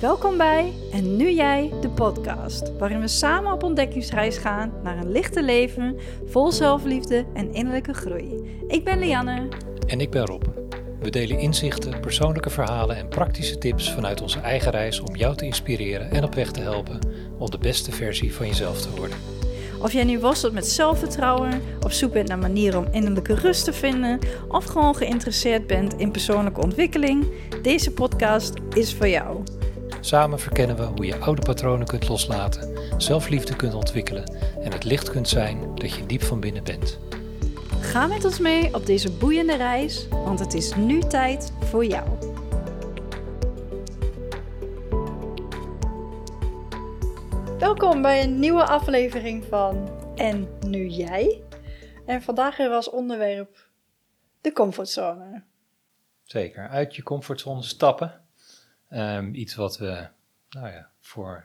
Welkom bij En Nu Jij, de podcast, waarin we samen op ontdekkingsreis gaan naar een lichte leven vol zelfliefde en innerlijke groei. Ik ben Lianne. En ik ben Rob. We delen inzichten, persoonlijke verhalen en praktische tips vanuit onze eigen reis om jou te inspireren en op weg te helpen om de beste versie van jezelf te worden. Of jij nu worstelt met zelfvertrouwen, op zoek bent naar manieren om innerlijke rust te vinden, of gewoon geïnteresseerd bent in persoonlijke ontwikkeling, deze podcast is voor jou. Samen verkennen we hoe je oude patronen kunt loslaten, zelfliefde kunt ontwikkelen en het licht kunt zijn dat je diep van binnen bent. Ga met ons mee op deze boeiende reis, want het is nu tijd voor jou. Welkom bij een nieuwe aflevering van En Nu Jij. En vandaag hebben we als onderwerp de comfortzone. Zeker, uit je comfortzone stappen. Ehm, iets wat we, nou ja, voor,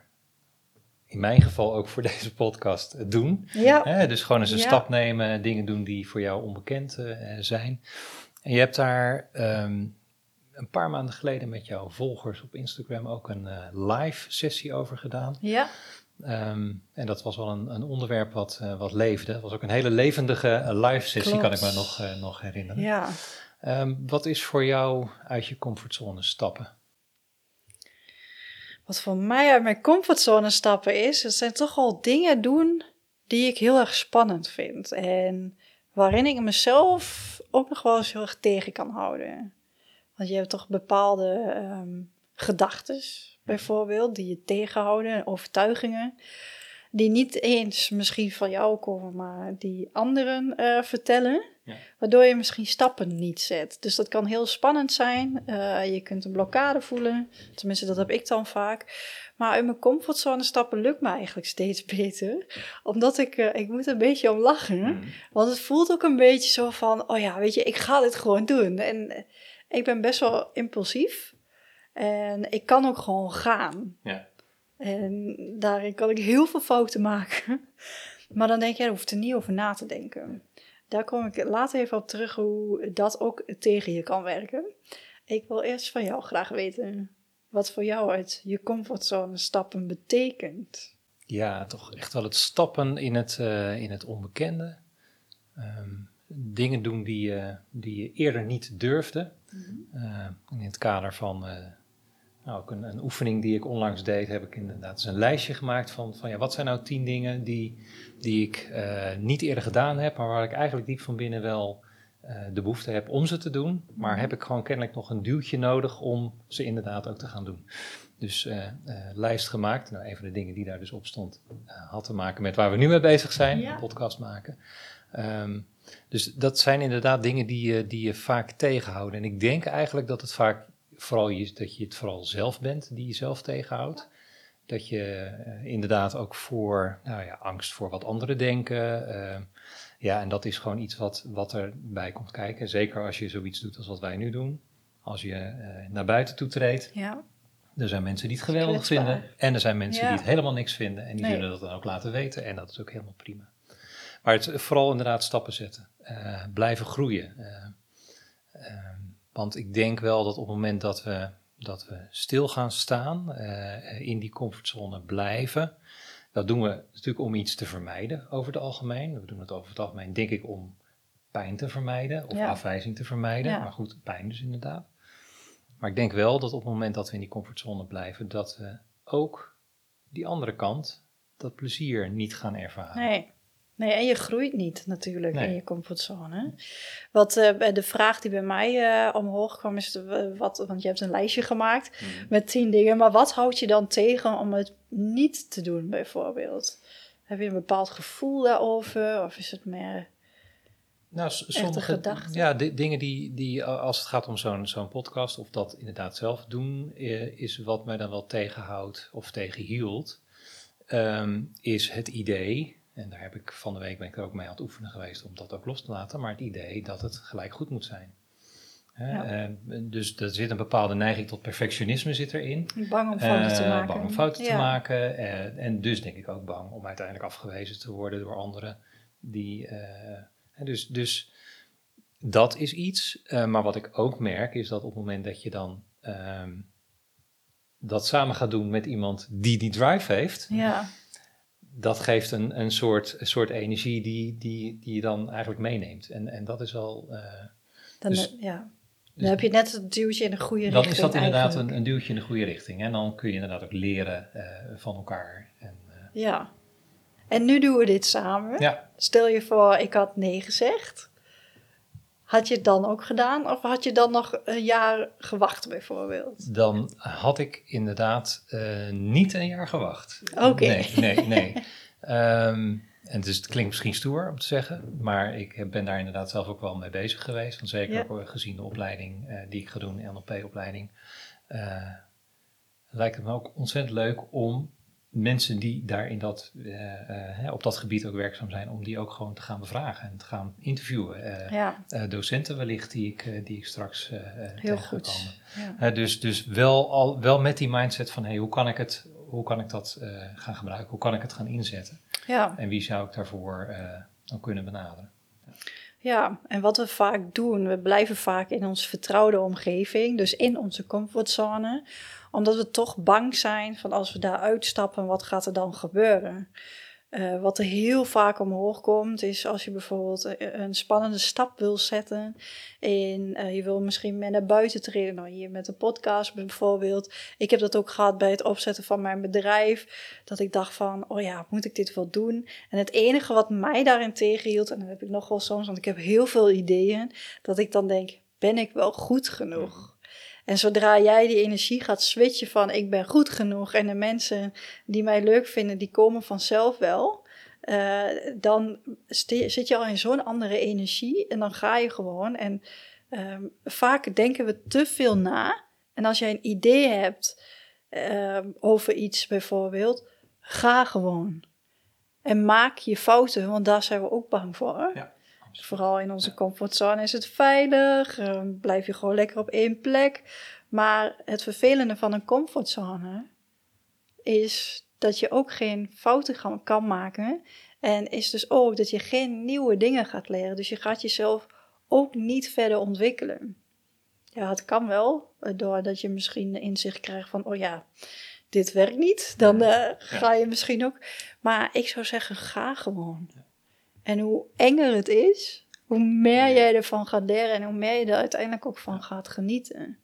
in mijn geval ook voor deze podcast doen. Ja. Dus gewoon eens een Ja. stap nemen, dingen doen die voor jou onbekend eh, zijn. En je hebt daar ehm, een paar maanden geleden met jouw volgers op Instagram ook een eh, live sessie over gedaan. Ja, Ehm, en dat was wel een, een onderwerp wat, eh, wat leefde. Het was ook een hele levendige eh, live sessie, kan ik me nog, eh, nog herinneren. ja. Wat is voor jou uit je comfortzone stappen? Wat voor mij uit mijn comfortzone stappen is, het zijn toch al dingen doen die ik heel erg spannend vind. En waarin ik mezelf ook nog wel eens heel erg tegen kan houden. Want je hebt toch bepaalde ehm gedachten, bijvoorbeeld, die je tegenhouden, en overtuigingen. Die niet eens misschien van jou komen, maar die anderen eh, vertellen. Ja. Waardoor je misschien stappen niet zet. Dus dat kan heel spannend zijn. Eh, je kunt een blokkade voelen. Tenminste, dat heb ik dan vaak. Maar uit mijn comfortzone stappen lukt me eigenlijk steeds beter. Omdat ik, eh, ik moet een beetje om lachen. Want het voelt ook een beetje zo van, oh ja, weet je, ik ga dit gewoon doen. En ik ben best wel impulsief. En ik kan ook gewoon gaan. Ja. En daarin kan ik heel veel fouten maken. Maar dan denk je, daar hoeft er niet over na te denken. Daar kom ik later even op terug hoe dat ook tegen je kan werken. Ik wil eerst van jou graag weten wat voor jou uit je comfortzone stappen betekent. Ja, toch echt wel het stappen in het, eh, in het onbekende. Ehm, dingen doen die, je die je eerder niet durfde. Eh, in het kader van nou, ook een, een oefening die ik onlangs deed, heb ik inderdaad eens een lijstje gemaakt van, van ja, wat zijn nou tien dingen die, die ik eh, niet eerder gedaan heb, maar waar ik eigenlijk diep van binnen wel eh, de behoefte heb om ze te doen. Maar heb ik gewoon kennelijk nog een duwtje nodig om ze inderdaad ook te gaan doen. Dus eh, lijst gemaakt. Nou, een van de dingen die daar dus op stond, had te maken met waar we nu mee bezig zijn, Ja. een podcast maken. Ehm, dus dat zijn inderdaad dingen die je, die je vaak tegenhouden. En ik denk eigenlijk dat het vaak vooral je, dat je het vooral zelf bent die jezelf tegenhoudt. Dat je eh, inderdaad ook voor nou ja, angst voor wat anderen denken. eh, ja, en dat is gewoon iets wat, wat erbij komt kijken. Zeker als je zoiets doet als wat wij nu doen. Als je eh, naar buiten toe treedt. Ja, Er zijn mensen die het geweldig vinden. En er zijn mensen Ja. die het helemaal niks vinden. En die Nee. zullen dat dan ook laten weten. En dat is ook helemaal prima. Maar het, vooral inderdaad stappen zetten. Eh, blijven groeien. Want ik denk wel dat op het moment dat we, dat we stil gaan staan, eh, in die comfortzone blijven, dat doen we natuurlijk om iets te vermijden over het algemeen. We doen het over het algemeen, denk ik, om pijn te vermijden of Ja. afwijzing te vermijden. Ja. Maar goed, pijn dus inderdaad. Maar ik denk wel dat op het moment dat we in die comfortzone blijven, dat we ook die andere kant, dat plezier niet gaan ervaren. nee. Nee, en je groeit niet natuurlijk Nee. in je comfortzone. Wat eh, de vraag die bij mij eh, omhoog kwam is, de, wat, want je hebt een lijstje gemaakt Mhm. met tien dingen, maar wat houdt je dan tegen om het niet te doen bijvoorbeeld? Heb je een bepaald gevoel daarover of is het meer... Nou, sommige gedachten. ja, di- dingen die, die, als het gaat om zo'n zo'n podcast of dat inderdaad zelf doen, eh, is wat mij dan wel tegenhoudt of tegenhield, ehm, is het idee, en daar heb ik van de week ben ik er ook mee aan het oefenen geweest om dat ook los te laten, maar het idee dat het gelijk goed moet zijn. Ja. dus er zit een bepaalde neiging tot perfectionisme zit erin. Bang om fouten te Eh, maken. Bang om fouten te maken. eh, en dus denk ik ook bang om uiteindelijk afgewezen te worden door anderen. Die, eh, dus, dus dat is iets. Maar wat ik ook merk is dat op het moment dat je dan ehm, dat samen gaat doen met iemand die die drive heeft, Ja, dat geeft een, een, soort, een soort energie die, die, die je dan eigenlijk meeneemt. En, en dat is al. eh, dan, Dus- ja. dan heb je net het duwtje in de goede dan richting is dat inderdaad een, een duwtje in de goede richting. En dan kun je inderdaad ook leren eh, van elkaar. En, eh, Ja. En nu doen we dit samen. ja, Stel je voor, ik had nee gezegd. Had je het dan ook gedaan? Of had je dan nog een jaar gewacht bijvoorbeeld? dan had ik inderdaad eh, niet een jaar gewacht. Oké. Nee, nee, nee. Ehm, en dus het klinkt misschien stoer om te zeggen, maar ik ben daar inderdaad zelf ook wel mee bezig geweest. Want zeker Ja. ook wel gezien de opleiding eh, die ik ga doen, de NLP-opleiding, eh, lijkt het me ook ontzettend leuk om mensen die daar in dat, eh, eh, op dat gebied ook werkzaam zijn, om die ook gewoon te gaan bevragen en te gaan interviewen. Eh, Ja, docenten wellicht die ik, die ik straks heel goed. Ja. Dus dus wel, al, wel met die mindset van hey, hoe, kan ik het, hoe kan ik dat gaan gebruiken? Hoe kan ik het gaan inzetten? ja. En wie zou ik daarvoor dan kunnen benaderen? Ja, en wat we vaak doen, we blijven vaak in onze vertrouwde omgeving, dus in onze comfortzone, omdat we toch bang zijn van als we daar uitstappen, wat gaat er dan gebeuren? Eh, wat er heel vaak omhoog komt, is als je bijvoorbeeld eh, een spannende stap wil zetten en eh, je wil misschien meer naar buiten treden, nou hier met de podcast bijvoorbeeld. Ik heb dat ook gehad bij het opzetten van mijn bedrijf, dat ik dacht van, oh ja, moet ik dit wel doen? En het enige wat mij daarin tegenhield, en dat heb ik nog wel soms, want ik heb heel veel ideeën, dat ik dan denk, ben ik wel goed genoeg? En zodra jij die energie gaat switchen van ik ben goed genoeg en de mensen die mij leuk vinden, die komen vanzelf wel. eh, dan zit je al in zo'n andere energie en dan ga je gewoon. En ehm, vaak denken we te veel na. En als jij een idee hebt ehm, over iets bijvoorbeeld, ga gewoon. En maak je fouten, want daar zijn we ook bang voor. Ja. Vooral in onze comfortzone is het veilig, eh, blijf je gewoon lekker op één plek. Maar het vervelende van een comfortzone is dat je ook geen fouten gaan- kan maken. En is dus ook dat je geen nieuwe dingen gaat leren. Dus je gaat jezelf ook niet verder ontwikkelen. Ja, het kan wel, doordat je misschien de inzicht krijgt van, oh ja, dit werkt niet. Dan eh, ga je misschien ook. Maar ik zou zeggen, ga gewoon. En hoe enger het is, hoe meer jij ervan gaat leren en hoe meer je er uiteindelijk ook van gaat genieten.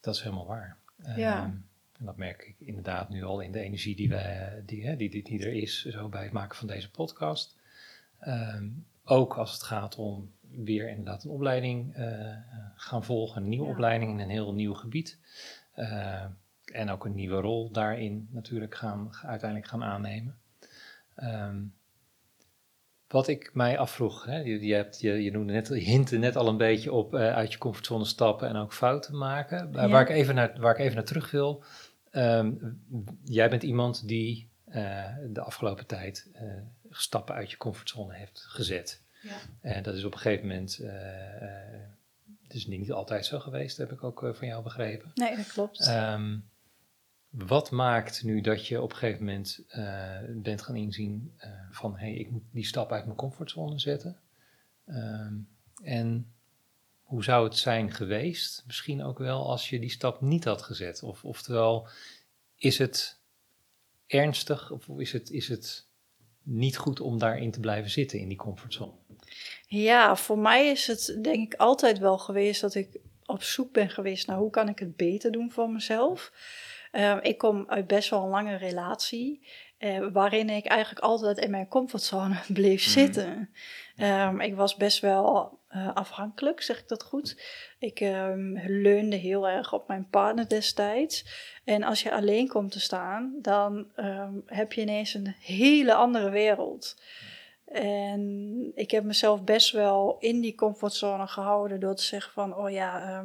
Dat is helemaal waar. Ja. Ehm, en dat merk ik inderdaad nu al in de energie die, we, die, hè, die, die, die er is zo bij het maken van deze podcast. Ehm, ook als het gaat om weer inderdaad een opleiding eh, gaan volgen, een nieuwe Ja. opleiding in een heel nieuw gebied. Eh, en ook een nieuwe rol daarin natuurlijk gaan, uiteindelijk gaan aannemen. Ehm, wat ik mij afvroeg, hè, je, je, hebt, je, je noemde net, je hintte net al een beetje op eh, uit je comfortzone stappen en ook fouten maken. Ja. Waar, ik even naar, waar ik even naar terug wil. ehm, jij bent iemand die eh, de afgelopen tijd eh, stappen uit je comfortzone heeft gezet. Ja. En dat is op een gegeven moment, het is niet altijd zo geweest, heb ik ook van jou begrepen. Nee, dat klopt. Ehm, wat maakt nu dat je op een gegeven moment eh, bent gaan inzien eh, van hé, hey, ik moet die stap uit mijn comfortzone zetten? Ehm, en hoe zou het zijn geweest, misschien ook wel als je die stap niet had gezet? Of, oftewel, is het ernstig of is het, is het niet goed om daarin te blijven zitten in die comfortzone? Ja, voor mij is het denk ik altijd wel geweest dat ik op zoek ben geweest naar hoe kan ik het beter doen voor mezelf. Ehm, ik kom uit best wel een lange relatie, eh, waarin ik eigenlijk altijd in mijn comfortzone bleef Mhm. zitten. Ehm, ik was best wel eh, afhankelijk, zeg ik dat goed. Ik ehm, leunde heel erg op mijn partner destijds. En als je alleen komt te staan, dan heb je ineens een hele andere wereld. En ik heb mezelf best wel in die comfortzone gehouden door te zeggen van, oh ja,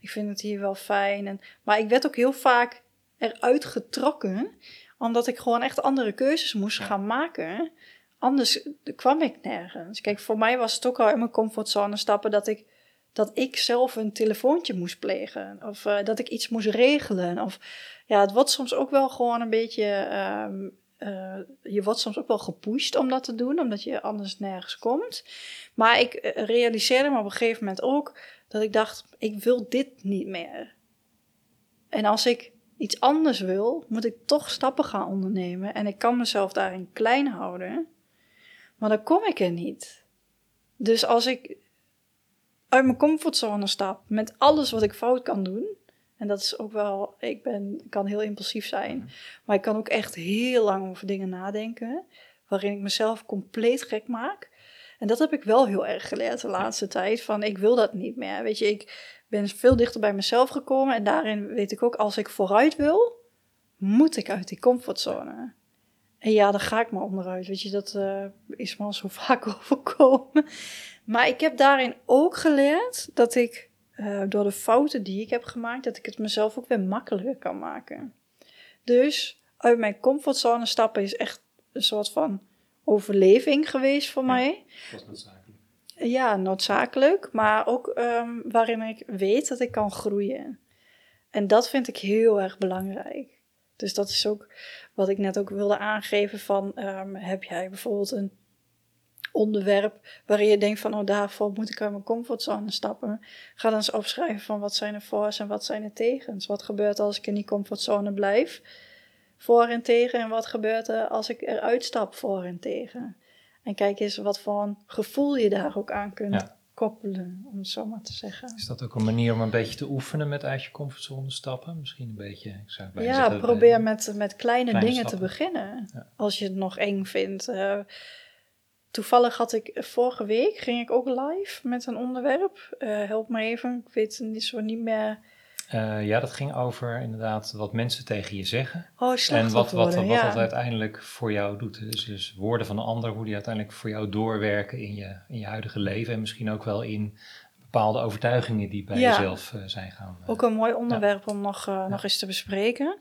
ik vind het hier wel fijn. En, maar ik werd ook heel vaak eruit getrokken, omdat ik gewoon echt andere keuzes moest gaan maken. Anders kwam ik nergens. Kijk, voor mij was het ook al in mijn comfortzone stappen dat ik, dat ik zelf een telefoontje moest plegen. Of eh, dat ik iets moest regelen. Of ja, het wordt soms ook wel gewoon een beetje ehm, eh, je wordt soms ook wel gepusht om dat te doen, omdat je anders nergens komt. Maar ik eh, realiseerde me op een gegeven moment ook dat ik dacht, ik wil dit niet meer. En als ik iets anders wil, moet ik toch stappen gaan ondernemen. En ik kan mezelf daarin klein houden. Maar dan kom ik er niet. Dus als ik uit mijn comfortzone stap met alles wat ik fout kan doen. En dat is ook wel, ik ben, kan heel impulsief zijn. Maar ik kan ook echt heel lang over dingen nadenken. Waarin ik mezelf compleet gek maak. En dat heb ik wel heel erg geleerd de laatste tijd. Van ik wil dat niet meer. Weet je, ik ben veel dichter bij mezelf gekomen. En daarin weet ik ook, als ik vooruit wil, moet ik uit die comfortzone. En ja, dan ga ik maar onderuit. Weet je, dat uh, is me al zo vaak overkomen. Maar ik heb daarin ook geleerd dat ik uh, door de fouten die ik heb gemaakt, dat ik het mezelf ook weer makkelijker kan maken. Dus uit mijn comfortzone stappen is echt een soort van overleving geweest voor mij. Dat. Ja, noodzakelijk, maar ook um, waarin ik weet dat ik kan groeien. En dat vind ik heel erg belangrijk. Dus dat is ook wat ik net ook wilde aangeven van, um, heb jij bijvoorbeeld een onderwerp waarin je denkt van, oh daarvoor moet ik uit mijn comfortzone stappen. Ga dan eens opschrijven van wat zijn de voor's en wat zijn de tegens. Wat gebeurt als ik in die comfortzone blijf? Voor en tegen. En wat gebeurt er als ik eruit stap voor en tegen? En kijk eens wat voor een gevoel je daar ook aan kunt koppelen, om het zo maar te zeggen. Is dat ook een manier om een beetje te oefenen met uit je comfortzone stappen? Misschien een beetje, ik zou Ja, zeggen, probeer met, met kleine, dingen te beginnen. Als je het nog eng vindt. Uh, Toevallig had ik vorige week, ging ik ook live met een onderwerp. Uh, help me even, ik weet niet zo niet meer. Uh, ja, dat ging over inderdaad wat mensen tegen je zeggen. Oh, en wat, wat, wat, ja. dat uiteindelijk voor jou doet. Dus, dus woorden van een ander, hoe die uiteindelijk voor jou doorwerken in je, in je huidige leven. En misschien ook wel in bepaalde overtuigingen die bij ja. jezelf uh, zijn gaan. ook een mooi onderwerp om nog, nog eens te bespreken.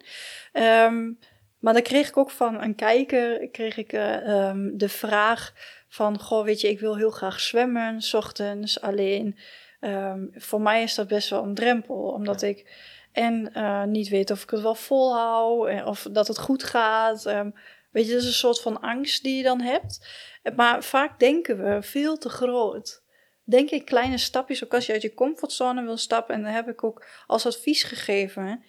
Um, maar dan kreeg ik ook van een kijker kreeg ik, um, de vraag van, goh, weet je, ik wil heel graag zwemmen, s ochtends alleen. Um, voor mij is dat best wel een drempel, omdat ik en uh, niet weet of ik het wel volhoud, of dat het goed gaat. Um, weet je, dat is een soort van angst die je dan hebt. Maar vaak denken we veel te groot. Denk ik kleine stapjes, ook als je uit je comfortzone wil stappen. En dan heb ik ook als advies gegeven.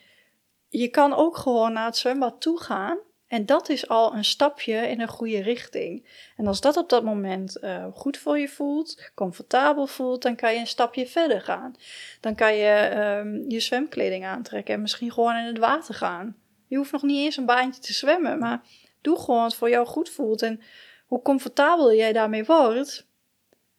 Je kan ook gewoon naar het zwembad toe gaan en dat is al een stapje in een goede richting. En als dat op dat moment uh, goed voor je voelt, comfortabel voelt, dan kan je een stapje verder gaan. Dan kan je um, je zwemkleding aantrekken en misschien gewoon in het water gaan. Je hoeft nog niet eens een baantje te zwemmen, maar doe gewoon wat voor jou goed voelt. En hoe comfortabel jij daarmee wordt,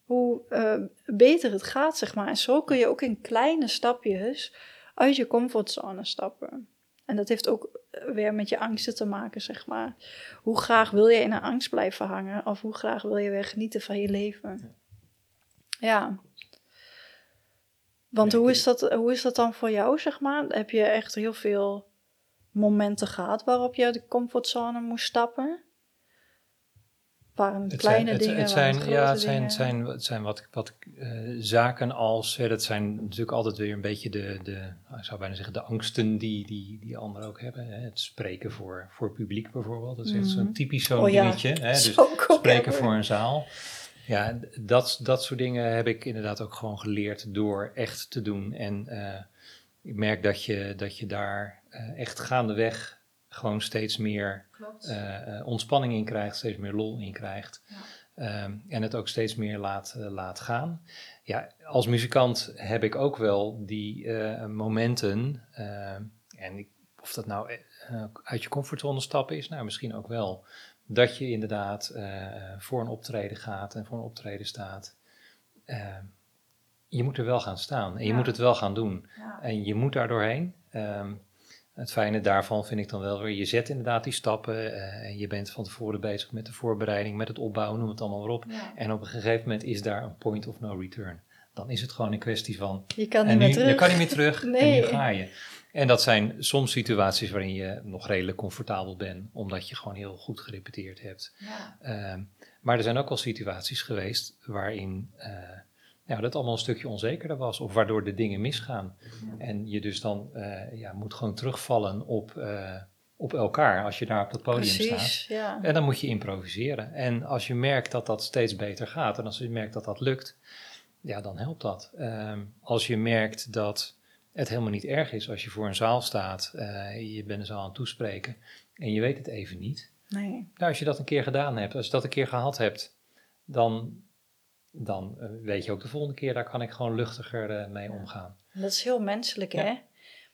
hoe uh, beter het gaat, zeg maar. En zo kun je ook in kleine stapjes uit je comfortzone stappen. En dat heeft ook eh, weer met je angsten te maken, zeg maar. Hoe graag wil je in een angst blijven hangen? Of hoe graag wil je weer genieten van je leven? Ja. Want hoe is, dat, hoe is dat dan voor jou, zeg maar? Heb je echt heel veel momenten gehad waarop je uit de comfortzone moest stappen? Waren het, kleine zijn, dingen? Het zijn, ja, het zijn, zijn, het zijn wat, wat uh, zaken als, hè, dat zijn natuurlijk altijd weer een beetje de, de ik zou bijna zeggen, de angsten die, die, die anderen ook hebben. Hè. Het spreken voor, voor publiek bijvoorbeeld, dat is echt zo'n typisch zo'n oh, ja. dingetje. Hè. Dus spreken voor een zaal. Ja, dat, dat soort dingen heb ik inderdaad ook gewoon geleerd door echt te doen. En uh, ik merk dat je, dat je daar uh, echt gaandeweg gewoon steeds meer uh, ontspanning in krijgt, steeds meer lol in krijgt. Ja. Um, en het ook steeds meer laat, uh, laat gaan. Ja, als muzikant heb ik ook wel die momenten. en ik, of dat nou uit je comfortzone stappen is, nou misschien ook wel. Dat je inderdaad voor een optreden gaat en voor een optreden staat. Ehm, je moet er wel gaan staan en je ja. moet het wel gaan doen. Ja. En je moet daar doorheen. Um, het fijne daarvan vind ik dan wel weer, je zet inderdaad die stappen uh, en je bent van tevoren bezig met de voorbereiding, met het opbouwen, noem het allemaal maar op. Ja. En op een gegeven moment is daar een point of no return. Dan is het gewoon een kwestie van... Je kan niet nu, meer terug. Je kan niet meer terug nee. en nu ga je. En dat zijn soms situaties waarin je nog redelijk comfortabel bent, omdat je gewoon heel goed gerepeteerd hebt. Ja. Uh, maar er zijn ook wel situaties geweest waarin... Uh, ja, dat allemaal een stukje onzekerder was. Of waardoor de dingen misgaan. Ja. En je dus dan uh, ja, moet gewoon terugvallen op, uh, op elkaar als je daar op dat podium Precies, staat. Ja. En dan moet je improviseren. En als je merkt dat dat steeds beter gaat en als je merkt dat dat lukt, ja, dan helpt dat. Uh, als je merkt dat het helemaal niet erg is als je voor een zaal staat, uh, je bent een zaal aan het toespreken en je weet het even niet. Nee. Nou, als je dat een keer gedaan hebt, als je dat een keer gehad hebt, dan, dan uh, weet je ook de volgende keer, daar kan ik gewoon luchtiger uh, mee omgaan. Dat is heel menselijk, hè?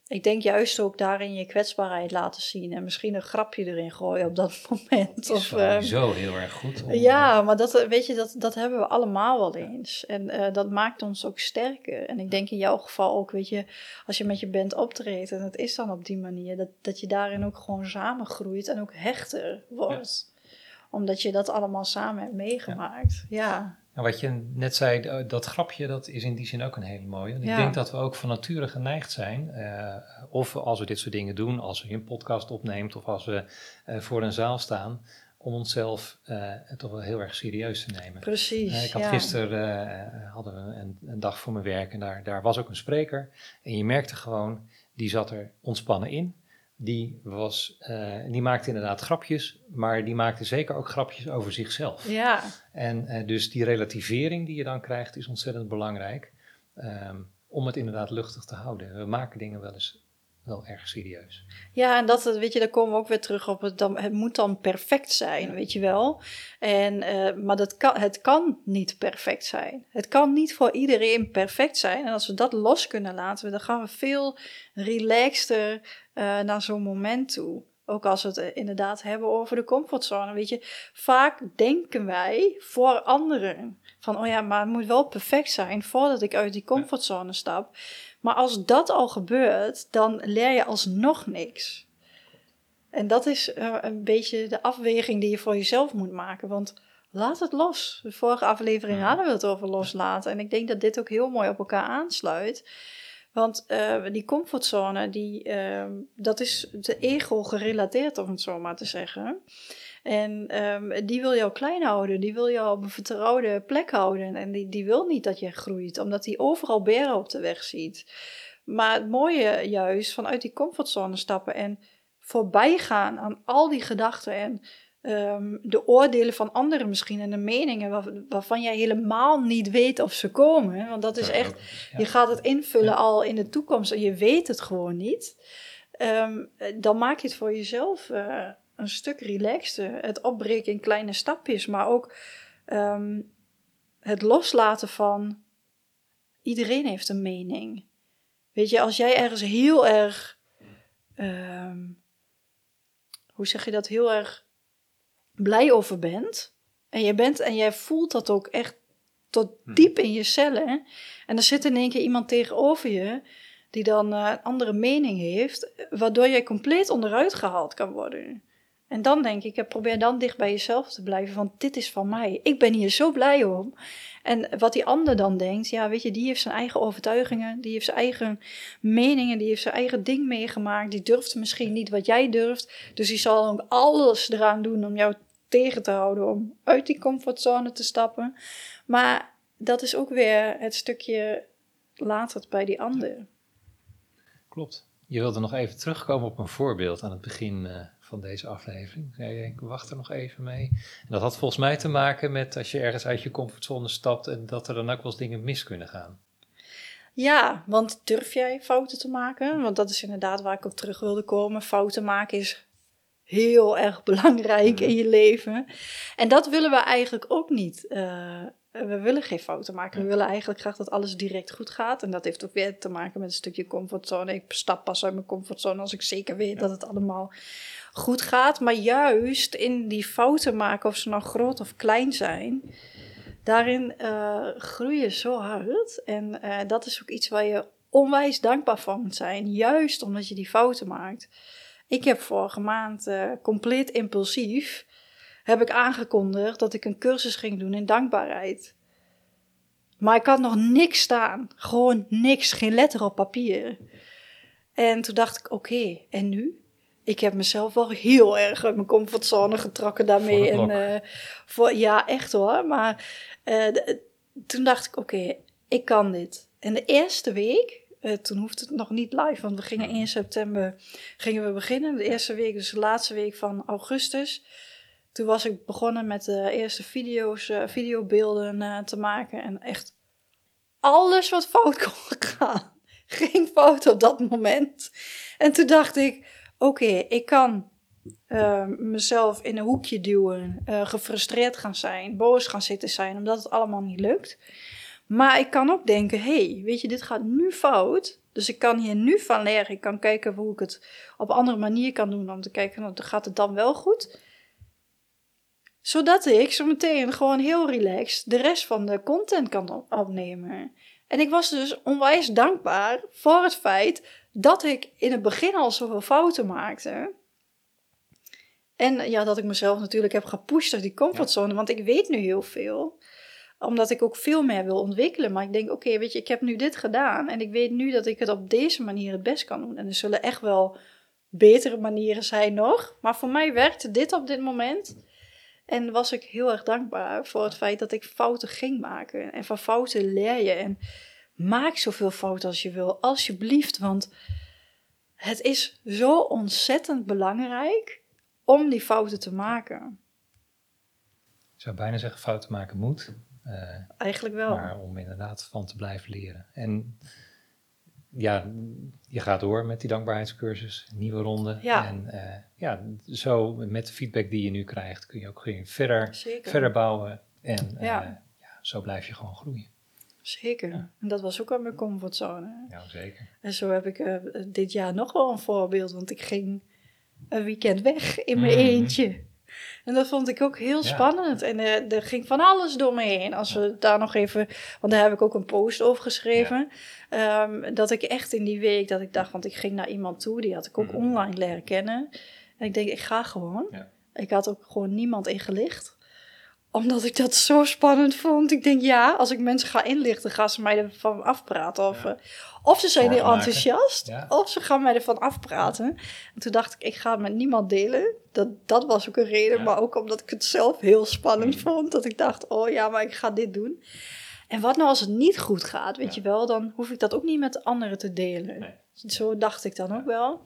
ik denk juist ook daarin je kwetsbaarheid laten zien en misschien een grapje erin gooien op dat moment. Is of, sowieso heel erg goed. Om, ja, maar dat, weet je, dat, dat hebben we allemaal wel eens. En uh, dat maakt ons ook sterker. En ik denk in jouw geval ook, weet je, als je met je band optreedt en het is dan op die manier, dat, dat je daarin ook gewoon samen groeit en ook hechter wordt. Ja. Omdat je dat allemaal samen hebt meegemaakt. ja. ja. Nou, wat je net zei, dat grapje, dat is in die zin ook een hele mooie. Ik denk dat we ook van nature geneigd zijn, uh, of als we dit soort dingen doen, als we een podcast opneemt of als we uh, voor een zaal staan, om onszelf uh, toch wel heel erg serieus te nemen. Precies. ik had ja. gisteren hadden we een, een, dag voor mijn werk en daar, daar was ook een spreker. En je merkte gewoon, die zat er ontspannen in die, was, uh, die maakte inderdaad grapjes, maar die maakte zeker ook grapjes over zichzelf. Ja. En uh, dus die relativering die je dan krijgt is ontzettend belangrijk um, om het inderdaad luchtig te houden. We maken dingen wel eens wel erg serieus. Ja, en dat, weet je, daar komen we ook weer terug op. Het, dan, het moet dan perfect zijn, weet je wel. En, uh, maar dat kan, het kan niet perfect zijn. Het kan niet voor iedereen perfect zijn. En als we dat los kunnen laten, dan gaan we veel relaxter uh, naar zo'n moment toe. Ook als we het eh, inderdaad hebben over de comfortzone. Weet je, vaak denken wij voor anderen van, oh ja, maar het moet wel perfect zijn voordat ik uit die comfortzone stap. Maar als dat al gebeurt, dan leer je alsnog niks. En dat is uh, een beetje de afweging die je voor jezelf moet maken. Want laat het los. De vorige aflevering hadden we het over loslaten. En ik denk dat dit ook heel mooi op elkaar aansluit. Want uh, die comfortzone, die, uh, dat is de ego gerelateerd, om het zo maar te zeggen. En um, die wil jou klein houden, die wil jou op een vertrouwde plek houden. En die, die wil niet dat je groeit, omdat die overal beren op de weg ziet. Maar het mooie juist, vanuit die comfortzone stappen en voorbij gaan aan al die gedachten en um, de oordelen van anderen misschien en de meningen waar, waarvan jij helemaal niet weet of ze komen. Want dat is echt, je gaat het invullen al in de toekomst en je weet het gewoon niet. Um, dan maak je het voor jezelf uh, een stuk relaxter. Het opbreken in kleine stapjes, maar ook um, het loslaten van iedereen heeft een mening. Weet je, als jij ergens heel erg, um, hoe zeg je dat, heel erg blij over bent. En je bent en jij voelt dat ook echt tot diep in je cellen. En er zit in één keer iemand tegenover je die dan uh, een andere mening heeft, waardoor jij compleet onderuit gehaald kan worden. En dan denk ik, probeer dan dicht bij jezelf te blijven, want dit is van mij. Ik ben hier zo blij om. En wat die ander dan denkt, ja, weet je, die heeft zijn eigen overtuigingen, die heeft zijn eigen meningen, die heeft zijn eigen ding meegemaakt, die durft misschien niet wat jij durft. Dus die zal ook alles eraan doen om jou tegen te houden om uit die comfortzone te stappen. Maar dat is ook weer het stukje laat het bij die ander. Klopt. Je wilde nog even terugkomen op een voorbeeld aan het begin uh, van deze aflevering. Ja, ik wacht er nog even mee. En dat had volgens mij te maken met als je ergens uit je comfortzone stapt en dat er dan ook wel eens dingen mis kunnen gaan. Ja, want durf jij fouten te maken? Want dat is inderdaad waar ik op terug wilde komen. Fouten maken is heel erg belangrijk in je leven. En dat willen we eigenlijk ook niet. Uh, we willen geen fouten maken. We willen eigenlijk graag dat alles direct goed gaat. En dat heeft ook weer te maken met een stukje comfortzone. Ik stap pas uit mijn comfortzone als ik zeker weet dat het allemaal goed gaat. Maar juist in die fouten maken, of ze nou groot of klein zijn, daarin uh, groei je zo hard. En uh, dat is ook iets waar je onwijs dankbaar voor moet zijn. Juist omdat je die fouten maakt. Ik heb vorige maand uh, compleet impulsief heb ik aangekondigd dat ik een cursus ging doen in dankbaarheid. Maar ik had nog niks staan. Gewoon niks. Geen letter op papier. En toen dacht ik, oké, en nu? Ik heb mezelf wel heel erg uit mijn comfortzone getrokken daarmee. En, uh, voor, ja, echt hoor. Maar uh, de, toen dacht ik, oké, okay, ik kan dit. En de eerste week, uh, toen hoefde het nog niet live, want we gingen 1 september gingen we beginnen. De eerste week, dus de laatste week van augustus. Toen was ik begonnen met de eerste video's, videobeelden te maken. En echt alles wat fout kon gaan, ging fout op dat moment. En toen dacht ik, oké, ik kan uh, mezelf in een hoekje duwen, uh, gefrustreerd gaan zijn, boos gaan zitten zijn, omdat het allemaal niet lukt. Maar ik kan ook denken, hey, weet je, dit gaat nu fout. Dus ik kan hier nu van leren. Ik kan kijken hoe ik het op andere manier kan doen om te kijken, nou, gaat het dan wel goed? Zodat ik zo meteen gewoon heel relaxed de rest van de content kan opnemen. En ik was dus onwijs dankbaar voor het feit dat ik in het begin al zoveel fouten maakte. En ja, dat ik mezelf natuurlijk heb gepusht uit die comfortzone, want ik weet nu heel veel. Omdat ik ook veel meer wil ontwikkelen. Maar ik denk, oké, weet je, ik heb nu dit gedaan en ik weet nu dat ik het op deze manier het best kan doen. En er zullen echt wel betere manieren zijn nog. Maar voor mij werkte dit op dit moment. En was ik heel erg dankbaar voor het feit dat ik fouten ging maken. En van fouten leer je. En maak zoveel fouten als je wil, alsjeblieft. Want het is zo ontzettend belangrijk om die fouten te maken. Ik zou bijna zeggen, fouten maken moet. Uh, Eigenlijk wel. Maar om inderdaad van te blijven leren. En ja, je gaat door met die dankbaarheidscursus, nieuwe ronde. Ja. En uh, ja, zo met de feedback die je nu krijgt, kun je ook verder, verder bouwen. En uh, ja. ja. zo blijf je gewoon groeien. Zeker. Ja. En dat was ook al mijn comfortzone. Ja, zeker. En zo heb ik uh, dit jaar nog wel een voorbeeld, want ik ging een weekend weg in mijn mm. eentje. En dat vond ik ook heel spannend. En uh, er ging van alles door me heen. Als we daar nog even, want daar heb ik ook een post over geschreven. Ja. Um, dat ik echt in die week, dat ik dacht, want ik ging naar iemand toe, die had ik ook mm. online leren kennen. En ik denk, ik ga gewoon. Ik had ook gewoon niemand ingelicht omdat ik dat zo spannend vond. Ik denk, ja, als ik mensen ga inlichten, gaan ze mij ervan afpraten. Of, ja. uh, of ze zijn heel enthousiast, ja. of ze gaan mij ervan afpraten. En toen dacht ik, ik ga het met niemand delen. Dat, dat was ook een reden, ja. maar ook omdat ik het zelf heel spannend mm. vond. Dat ik dacht, oh ja, maar ik ga dit doen. En wat nou als het niet goed gaat, weet je wel, dan hoef ik dat ook niet met anderen te delen. Nee. Zo dacht ik dan ook wel.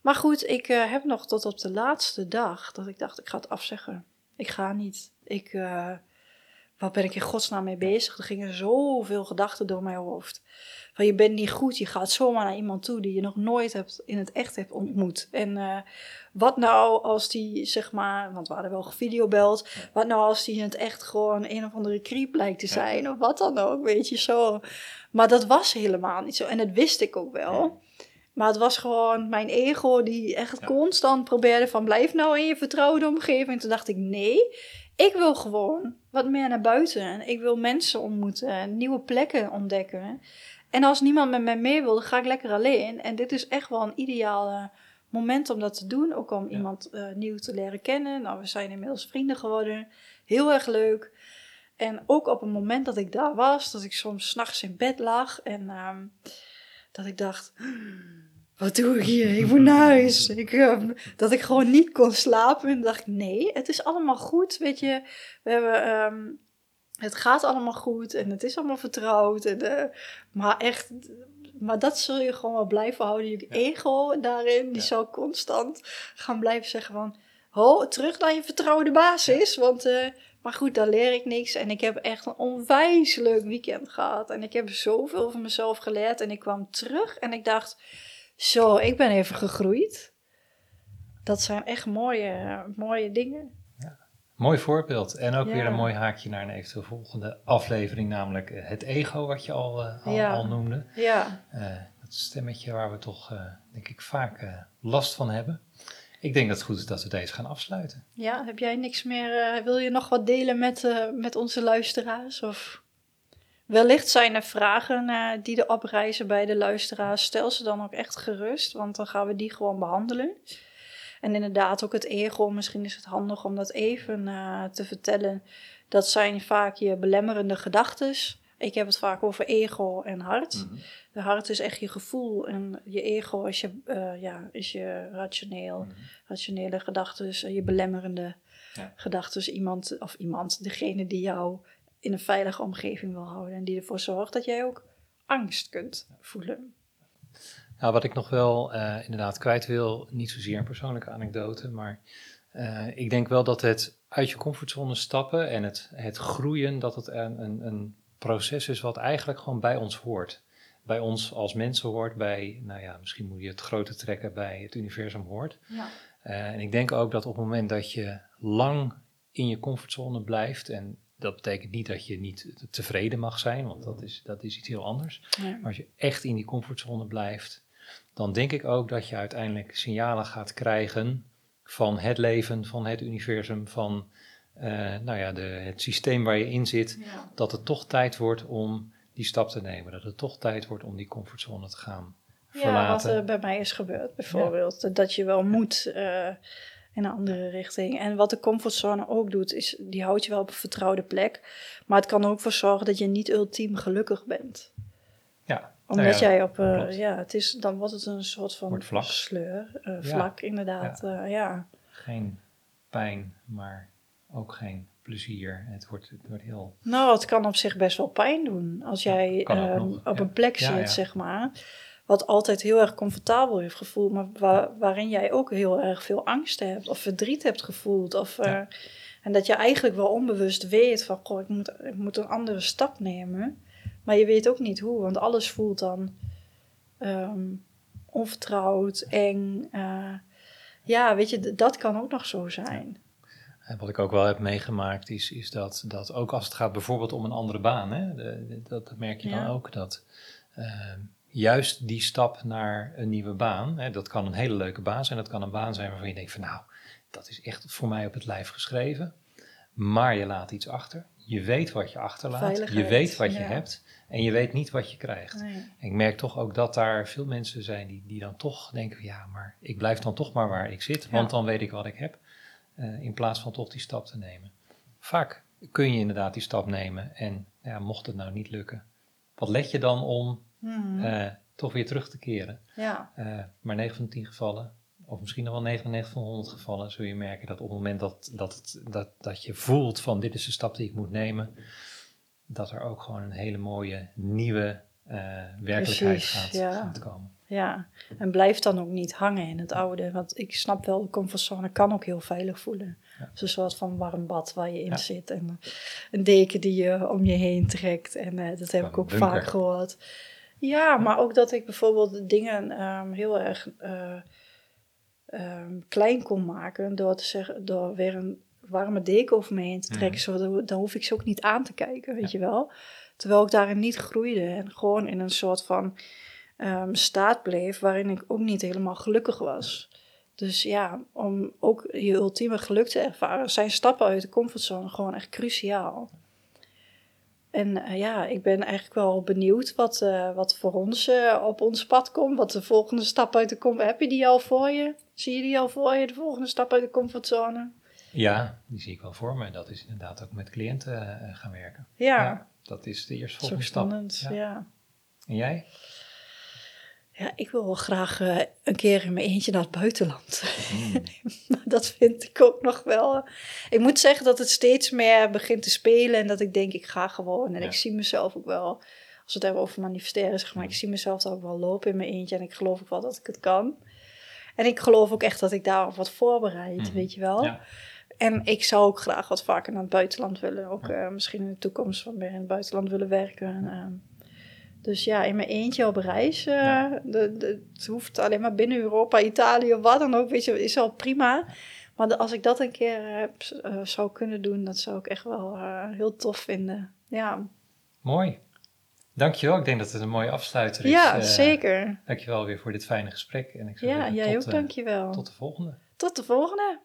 Maar goed, ik uh, heb nog tot op de laatste dag dat ik dacht, ik ga het afzeggen. Ik ga niet. Ik, uh, wat ben ik in godsnaam mee bezig? Er gingen zoveel gedachten door mijn hoofd. Van je bent niet goed, je gaat zomaar naar iemand toe die je nog nooit hebt, in het echt hebt ontmoet. En uh, wat nou als die, zeg maar, want we hadden wel gevideobeld. Wat nou als die in het echt gewoon een of andere creep lijkt te zijn, of wat dan ook, weet je zo. Maar dat was helemaal niet zo. En dat wist ik ook wel. Maar het was gewoon mijn ego die echt ja. constant probeerde van blijf nou in je vertrouwde omgeving. En toen dacht ik nee, ik wil gewoon wat meer naar buiten. Ik wil mensen ontmoeten, nieuwe plekken ontdekken. En als niemand met mij mee wil, dan ga ik lekker alleen. En dit is echt wel een ideaal moment om dat te doen. Ook om ja. iemand uh, nieuw te leren kennen. Nou, we zijn inmiddels vrienden geworden. Heel erg leuk. En ook op het moment dat ik daar was, dat ik soms s'nachts in bed lag en uh, dat ik dacht wat doe ik hier? Ik moet naar huis. Ik, uh, dat ik gewoon niet kon slapen. En dacht ik, nee, het is allemaal goed. Weet je, we hebben, um, het gaat allemaal goed en het is allemaal vertrouwd. En, uh, maar echt, maar dat zul je gewoon wel blijven houden. Je ja. ego daarin, die ja. zal constant gaan blijven zeggen van... Ho, terug naar je vertrouwde basis. Want, uh, maar goed, daar leer ik niks. En ik heb echt een onwijs leuk weekend gehad. En ik heb zoveel van mezelf geleerd. En ik kwam terug en ik dacht zo, ik ben even gegroeid. Dat zijn echt mooie, mooie dingen. Ja, mooi voorbeeld. En ook ja. weer een mooi haakje naar een eventueel volgende aflevering, namelijk eh, het ego, wat je al, uh, al, ja. al, noemde. Ja. Uh, dat stemmetje waar we toch, uh, denk ik, vaak last van hebben. Ik denk dat het goed is dat we deze gaan afsluiten. Ja, heb jij niks meer? wil je nog wat delen met, met onze luisteraars? Of? Wellicht zijn er vragen uh, die er oprijzen bij de luisteraars. Stel ze dan ook echt gerust, want dan gaan we die gewoon behandelen. En inderdaad, ook het ego. Misschien is het handig om dat even te vertellen. Dat zijn vaak je belemmerende gedachten. Ik heb het vaak over ego en hart. Mm -hmm. De hart is echt je gevoel en je ego is je, uh, ja, is je rationeel, mm -hmm. rationele gedachten, je belemmerende ja. gedachten. Iemand of iemand, degene die jou in een veilige omgeving wil houden. En die ervoor zorgt dat jij ook angst kunt voelen. Nou, wat ik nog wel uh, inderdaad kwijt wil, niet zozeer een persoonlijke anekdote, maar uh, ik denk wel dat het uit je comfortzone stappen en het, het groeien, dat het een, een, een proces is wat eigenlijk gewoon bij ons hoort. bij ons als mensen hoort, bij, nou ja, misschien moet je het groter trekken, bij het universum hoort. Ja. Eh, en ik denk ook dat op het moment dat je lang in je comfortzone blijft, en dat betekent niet dat je niet tevreden mag zijn, want dat is, dat is iets heel anders. Ja. Maar als je echt in die comfortzone blijft, dan denk ik ook dat je uiteindelijk signalen gaat krijgen van het leven, van het universum, van nou ja, de, het systeem waar je in zit, Ja. dat het toch tijd wordt om die stap te nemen. Dat het toch tijd wordt om die comfortzone te gaan Ja, verlaten. wat er bij mij is gebeurd bijvoorbeeld. Dat je wel moet eh, in een andere richting. En wat de comfortzone ook doet, is die houdt je wel op een vertrouwde plek. Maar het kan er ook voor zorgen dat je niet ultiem gelukkig bent. ja, Omdat nou ja, jij op, eh, ja, het is, dan wordt het een soort van vlak. sleur. eh, Ja. vlak, inderdaad. Ja. ja. geen pijn, maar ook geen plezier. Het wordt, het wordt heel... Nou, het kan op zich best wel pijn doen. Als Ja, jij ehm, nog, op ja. een plek Ja, zit, zeg maar. Wat altijd heel erg comfortabel heeft gevoeld, maar wa- waarin jij ook heel erg veel angst hebt of verdriet hebt gevoeld. Of, eh, en dat je eigenlijk wel onbewust weet van, goh, ik moet, ik moet een andere stap nemen. Maar je weet ook niet hoe, want alles voelt dan ehm, onvertrouwd, eng. eh, ja, weet je, dat kan ook nog zo zijn. En wat ik ook wel heb meegemaakt is, is dat, dat ook als het gaat bijvoorbeeld om een andere baan, hè, de- de- dat, dat merk je Ja. dan ook, dat ehm, juist die stap naar een nieuwe baan, hè, dat kan een hele leuke baan zijn, dat kan een baan zijn waarvan je denkt van nou, dat is echt voor mij op het lijf geschreven, maar je laat iets achter. Je weet wat je achterlaat, je weet wat je hebt en je weet niet wat je krijgt. Nee. En ik merk toch ook dat daar veel mensen zijn die, die dan toch denken: ja, maar ik blijf dan toch maar waar ik zit, want dan weet ik wat ik heb. Eh, in plaats van toch die stap te nemen. Vaak kun je inderdaad die stap nemen en ja, mocht het nou niet lukken, wat let je dan om Mhm. eh, toch weer terug te keren? ja. Eh, maar 9 van de 10 gevallen, of misschien nog wel 99 van de 100 gevallen, zul je merken dat op het moment dat, dat, het, dat, dat je voelt van dit is de stap die ik moet nemen, dat er ook gewoon een hele mooie nieuwe werkelijkheid Precies, gaat, ja. gaat komen. Ja, en blijf dan ook niet hangen in het oude. Want ik snap wel, de comfortzone kan ook heel veilig voelen. Ja. Zo'n soort van warm bad waar je in Ja. zit. En eh, een deken die je om je heen trekt. En eh, dat heb ik ook een vaak gehoord. Ja, maar ook dat ik bijvoorbeeld dingen ehm, heel erg eh, ehm, klein kon maken. Door, te zeggen, door weer een warme deken over me heen te trekken. Mhm. zodat, dan hoef ik ze ook niet aan te kijken, weet je wel. Terwijl ik daarin niet groeide. En gewoon in een soort van ehm, staat bleef waarin ik ook niet helemaal gelukkig was. Dus ja, om ook je ultieme geluk te ervaren, zijn stappen uit de comfortzone gewoon echt cruciaal. En eh, ja, ik ben eigenlijk wel benieuwd wat, eh, wat voor ons eh, op ons pad komt. Wat de volgende stap uit de comfortzone. Heb je die al voor je? Zie je die al voor je, de volgende stap uit de comfortzone? Ja, die zie ik wel voor me. Dat is inderdaad ook met cliënten gaan werken. Ja, dat is de eerste volgende stap. spannend. Ja. Ja. En jij? Ja, ik wil wel graag eh, een keer in mijn eentje naar het buitenland. Hmm. dat vind ik ook nog wel. Ik moet zeggen dat het steeds meer begint te spelen en dat ik denk, ik ga gewoon. En Ja. ik zie mezelf ook wel, als we het hebben over manifesteren, zeg maar, Hmm. ik zie mezelf daar ook wel lopen in mijn eentje en ik geloof ook wel dat ik het kan. En ik geloof ook echt dat ik daar wat voorbereid, Mhm. weet je wel. Ja. En ik zou ook graag wat vaker naar het buitenland willen. Ook Ja. eh, misschien in de toekomst wat meer in het buitenland willen werken. En, ehm, dus ja, in mijn eentje op reis. eh, Ja. de, de, het hoeft alleen maar binnen Europa, Italië wat dan ook. Weet je, is al prima. Maar de- als ik dat een keer eh, zou kunnen doen, dat zou ik echt wel eh, heel tof vinden. Ja, Mooi. Dankjewel. Ik denk dat het een mooie afsluiter is. ja zeker. Dankjewel weer voor dit fijne gesprek. En ik zou Ja, zeggen, jij tot, ook, dankjewel. Tot de volgende. Tot de volgende.